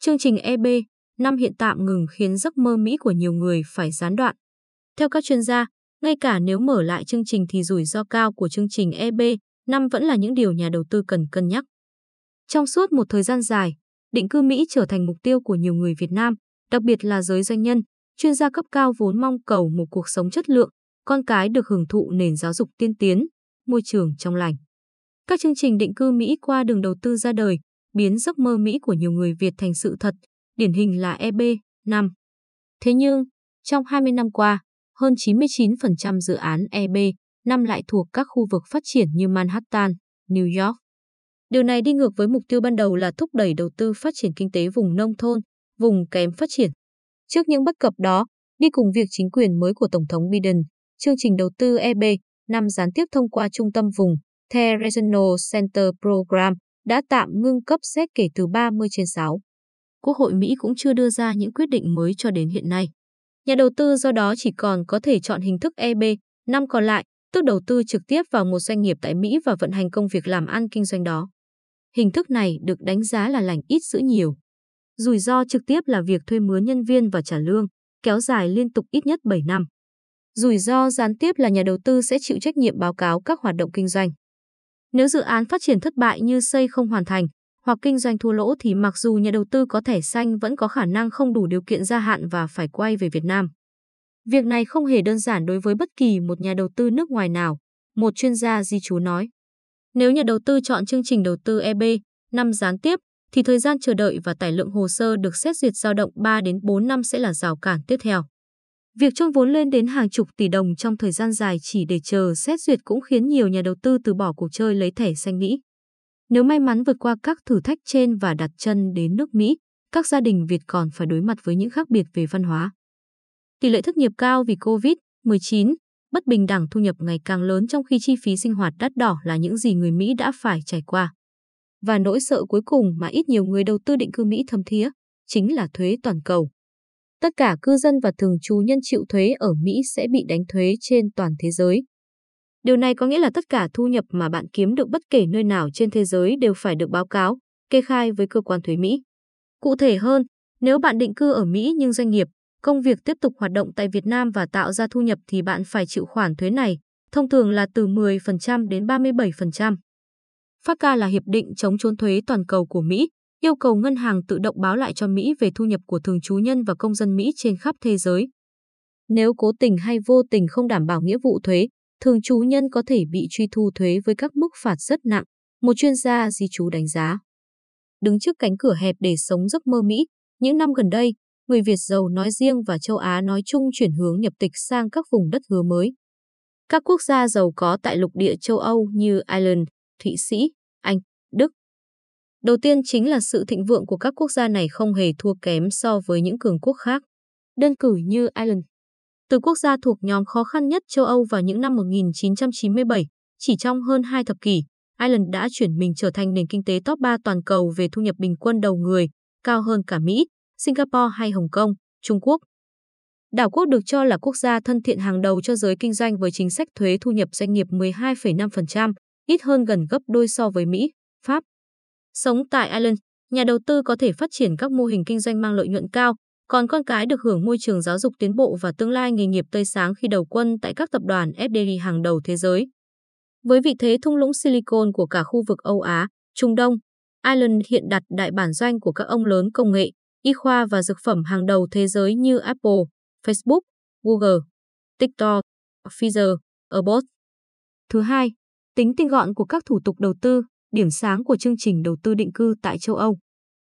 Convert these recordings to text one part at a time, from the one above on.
Chương trình EB năm hiện tạm ngừng khiến giấc mơ Mỹ của nhiều người phải gián đoạn. Theo các chuyên gia, ngay cả nếu mở lại chương trình thì rủi ro cao của chương trình EB năm vẫn là những điều nhà đầu tư cần cân nhắc. Trong suốt một thời gian dài, định cư Mỹ trở thành mục tiêu của nhiều người Việt Nam, đặc biệt là giới doanh nhân, chuyên gia cấp cao vốn mong cầu một cuộc sống chất lượng, con cái được hưởng thụ nền giáo dục tiên tiến, môi trường trong lành. Các chương trình định cư Mỹ qua đường đầu tư ra đời, biến giấc mơ Mỹ của nhiều người Việt thành sự thật, điển hình là EB, 5. Thế nhưng, trong 20 năm qua, hơn 99% dự án EB, 5 lại thuộc các khu vực phát triển như Manhattan, New York. Điều này đi ngược với mục tiêu ban đầu là thúc đẩy đầu tư phát triển kinh tế vùng nông thôn, vùng kém phát triển. Trước những bất cập đó, đi cùng việc chính quyền mới của Tổng thống Biden, chương trình đầu tư EB, năm gián tiếp thông qua trung tâm vùng, The Regional Center Program, đã tạm ngưng cấp xét kể từ 30 trên 6. Quốc hội Mỹ cũng chưa đưa ra những quyết định mới cho đến hiện nay. Nhà đầu tư do đó chỉ còn có thể chọn hình thức EB, năm còn lại, tức đầu tư trực tiếp vào một doanh nghiệp tại Mỹ và vận hành công việc làm ăn kinh doanh đó. Hình thức này được đánh giá là lành ít giữ nhiều. Rủi ro trực tiếp là việc thuê mướn nhân viên và trả lương, kéo dài liên tục ít nhất 7 năm. Rủi ro gián tiếp là nhà đầu tư sẽ chịu trách nhiệm báo cáo các hoạt động kinh doanh. Nếu dự án phát triển thất bại như xây không hoàn thành hoặc kinh doanh thua lỗ thì mặc dù nhà đầu tư có thẻ xanh vẫn có khả năng không đủ điều kiện gia hạn và phải quay về Việt Nam. Việc này không hề đơn giản đối với bất kỳ một nhà đầu tư nước ngoài nào, một chuyên gia di trú nói. Nếu nhà đầu tư chọn chương trình đầu tư EB năm gián tiếp thì thời gian chờ đợi và tải lượng hồ sơ được xét duyệt dao động 3 đến 4 năm sẽ là rào cản tiếp theo. Việc chôn vốn lên đến hàng chục tỷ đồng trong thời gian dài chỉ để chờ xét duyệt cũng khiến nhiều nhà đầu tư từ bỏ cuộc chơi lấy thẻ xanh Mỹ. Nếu may mắn vượt qua các thử thách trên và đặt chân đến nước Mỹ, các gia đình Việt còn phải đối mặt với những khác biệt về văn hóa. Tỷ lệ thất nghiệp cao vì COVID-19, bất bình đẳng thu nhập ngày càng lớn trong khi chi phí sinh hoạt đắt đỏ là những gì người Mỹ đã phải trải qua. Và nỗi sợ cuối cùng mà ít nhiều người đầu tư định cư Mỹ thâm thía, chính là thuế toàn cầu. Tất cả cư dân và thường trú nhân chịu thuế ở Mỹ sẽ bị đánh thuế trên toàn thế giới. Điều này có nghĩa là tất cả thu nhập mà bạn kiếm được bất kể nơi nào trên thế giới đều phải được báo cáo, kê khai với cơ quan thuế Mỹ. Cụ thể hơn, nếu bạn định cư ở Mỹ nhưng doanh nghiệp, công việc tiếp tục hoạt động tại Việt Nam và tạo ra thu nhập thì bạn phải chịu khoản thuế này, thông thường là từ 10% đến 37%. FATCA là hiệp định chống trốn thuế toàn cầu của Mỹ, yêu cầu ngân hàng tự động báo lại cho Mỹ về thu nhập của thường trú nhân và công dân Mỹ trên khắp thế giới. Nếu cố tình hay vô tình không đảm bảo nghĩa vụ thuế, thường trú nhân có thể bị truy thu thuế với các mức phạt rất nặng, một chuyên gia di trú đánh giá. Đứng trước cánh cửa hẹp để sống giấc mơ Mỹ, những năm gần đây, người Việt giàu nói riêng và châu Á nói chung chuyển hướng nhập tịch sang các vùng đất hứa mới. Các quốc gia giàu có tại lục địa châu Âu như Ireland, Thụy Sĩ, Anh, Đức. Đầu tiên chính là sự thịnh vượng của các quốc gia này không hề thua kém so với những cường quốc khác. Đơn cử như Ireland. Từ quốc gia thuộc nhóm khó khăn nhất châu Âu vào những năm 1997, chỉ trong hơn hai thập kỷ, Ireland đã chuyển mình trở thành nền kinh tế top 3 toàn cầu về thu nhập bình quân đầu người, cao hơn cả Mỹ, Singapore hay Hồng Kông, Trung Quốc. Đảo quốc được cho là quốc gia thân thiện hàng đầu cho giới kinh doanh với chính sách thuế thu nhập doanh nghiệp 12,5%, ít hơn gần gấp đôi so với Mỹ, Pháp. Sống tại Ireland, nhà đầu tư có thể phát triển các mô hình kinh doanh mang lợi nhuận cao, còn con cái được hưởng môi trường giáo dục tiến bộ và tương lai nghề nghiệp tươi sáng khi đầu quân tại các tập đoàn FDI hàng đầu thế giới. Với vị thế thung lũng Silicon của cả khu vực Âu Á, Trung Đông, Ireland hiện đặt đại bản doanh của các ông lớn công nghệ, y khoa và dược phẩm hàng đầu thế giới như Apple, Facebook, Google, TikTok, Pfizer, Airbus. Thứ hai, tính tinh gọn của các thủ tục đầu tư, điểm sáng của chương trình đầu tư định cư tại châu Âu.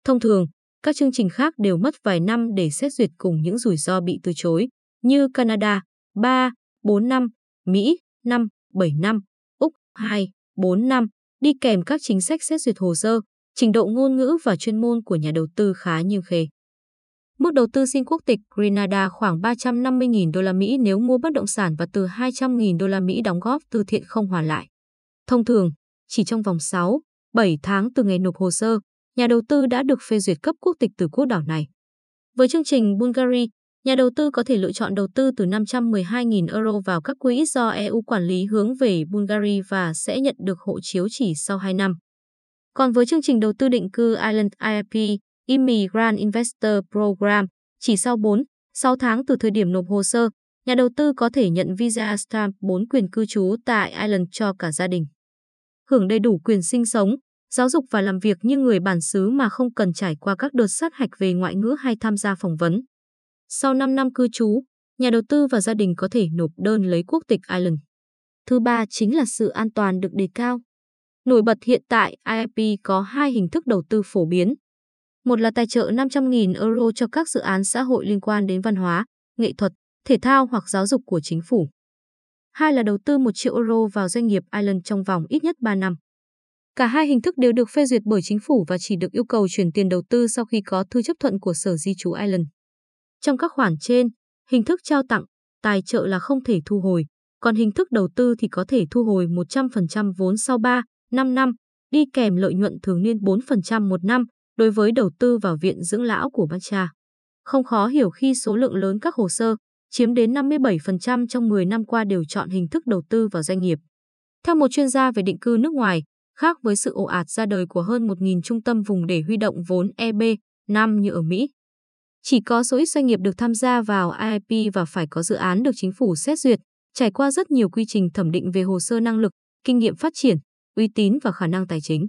Thông thường, các chương trình khác đều mất vài năm để xét duyệt cùng những rủi ro bị từ chối, như Canada 3, 4 năm, Mỹ 5, 7 năm, Úc 2, 4 năm, đi kèm các chính sách xét duyệt hồ sơ, trình độ ngôn ngữ và chuyên môn của nhà đầu tư khá như khê. Mức đầu tư xin quốc tịch Grenada khoảng 350.000 đô la Mỹ nếu mua bất động sản và từ 200.000 đô la Mỹ đóng góp từ thiện không hoàn lại. Thông thường, chỉ trong vòng 6, 7 tháng từ ngày nộp hồ sơ, nhà đầu tư đã được phê duyệt cấp quốc tịch từ quốc đảo này. Với chương trình Bulgari, nhà đầu tư có thể lựa chọn đầu tư từ 512.000 euro vào các quỹ do EU quản lý hướng về Bulgari và sẽ nhận được hộ chiếu chỉ sau 2 năm. Còn với chương trình đầu tư định cư Ireland IRP, Immigrant Investor Program, chỉ sau 4, 6 tháng từ thời điểm nộp hồ sơ, nhà đầu tư có thể nhận visa stamp 4 quyền cư trú tại Ireland cho cả gia đình. Hưởng đầy đủ quyền sinh sống, giáo dục và làm việc như người bản xứ mà không cần trải qua các đợt sát hạch về ngoại ngữ hay tham gia phỏng vấn. Sau 5 năm cư trú, nhà đầu tư và gia đình có thể nộp đơn lấy quốc tịch Ireland. Thứ ba chính là sự an toàn được đề cao. Nổi bật hiện tại, IIP có hai hình thức đầu tư phổ biến. Một là tài trợ 500.000 euro cho các dự án xã hội liên quan đến văn hóa, nghệ thuật, thể thao hoặc giáo dục của chính phủ. Hai là đầu tư 1 triệu euro vào doanh nghiệp Ireland trong vòng ít nhất 3 năm. Cả hai hình thức đều được phê duyệt bởi chính phủ và chỉ được yêu cầu chuyển tiền đầu tư sau khi có thư chấp thuận của Sở Di trú Ireland. Trong các khoản trên, hình thức trao tặng, tài trợ là không thể thu hồi, còn hình thức đầu tư thì có thể thu hồi 100% vốn sau 3, 5 năm, đi kèm lợi nhuận thường niên 4% một năm đối với đầu tư vào viện dưỡng lão của bác cha. Không khó hiểu khi số lượng lớn các hồ sơ, chiếm đến 57% trong 10 năm qua đều chọn hình thức đầu tư vào doanh nghiệp. Theo một chuyên gia về định cư nước ngoài, khác với sự ồ ạt ra đời của hơn 1.000 trung tâm vùng để huy động vốn EB5 như ở Mỹ. Chỉ có số ít doanh nghiệp được tham gia vào IIP và phải có dự án được chính phủ xét duyệt, trải qua rất nhiều quy trình thẩm định về hồ sơ năng lực, kinh nghiệm phát triển, uy tín và khả năng tài chính.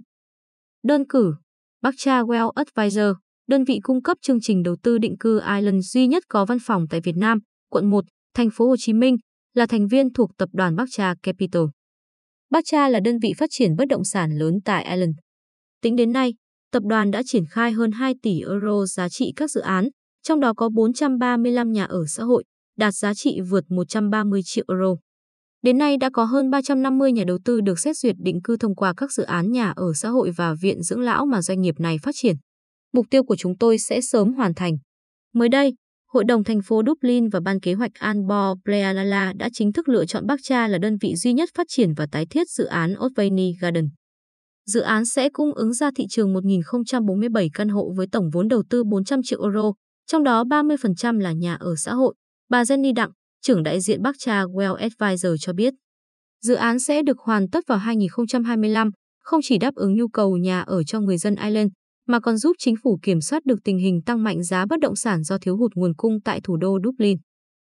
Đơn cử, Bakcha Well Advisor, đơn vị cung cấp chương trình đầu tư định cư Ireland duy nhất có văn phòng tại Việt Nam, quận 1, thành phố Hồ Chí Minh, là thành viên thuộc tập đoàn Bakcha Capital. Bakcha là đơn vị phát triển bất động sản lớn tại Ireland. Tính đến nay, tập đoàn đã triển khai hơn 2 tỷ euro giá trị các dự án, trong đó có 435 nhà ở xã hội, đạt giá trị vượt 130 triệu euro. Đến nay đã có hơn 350 nhà đầu tư được xét duyệt định cư thông qua các dự án nhà ở xã hội và viện dưỡng lão mà doanh nghiệp này phát triển. Mục tiêu của chúng tôi sẽ sớm hoàn thành. Mới đây, Hội đồng thành phố Dublin và Ban kế hoạch Anbor Plealala đã chính thức lựa chọn Bắc Cha là đơn vị duy nhất phát triển và tái thiết dự án Otvany Garden. Dự án sẽ cung ứng ra thị trường 1.047 căn hộ với tổng vốn đầu tư 400 triệu euro, trong đó 30% là nhà ở xã hội. Bà Jenny Đặng, trưởng đại diện Bắc Cha Well Advisor cho biết. Dự án sẽ được hoàn tất vào 2025, không chỉ đáp ứng nhu cầu nhà ở cho người dân Ireland, mà còn giúp chính phủ kiểm soát được tình hình tăng mạnh giá bất động sản do thiếu hụt nguồn cung tại thủ đô Dublin.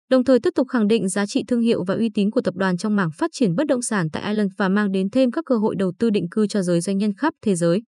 Đồng thời tiếp tục khẳng định giá trị thương hiệu và uy tín của tập đoàn trong mảng phát triển bất động sản tại Ireland và mang đến thêm các cơ hội đầu tư định cư cho giới doanh nhân khắp thế giới.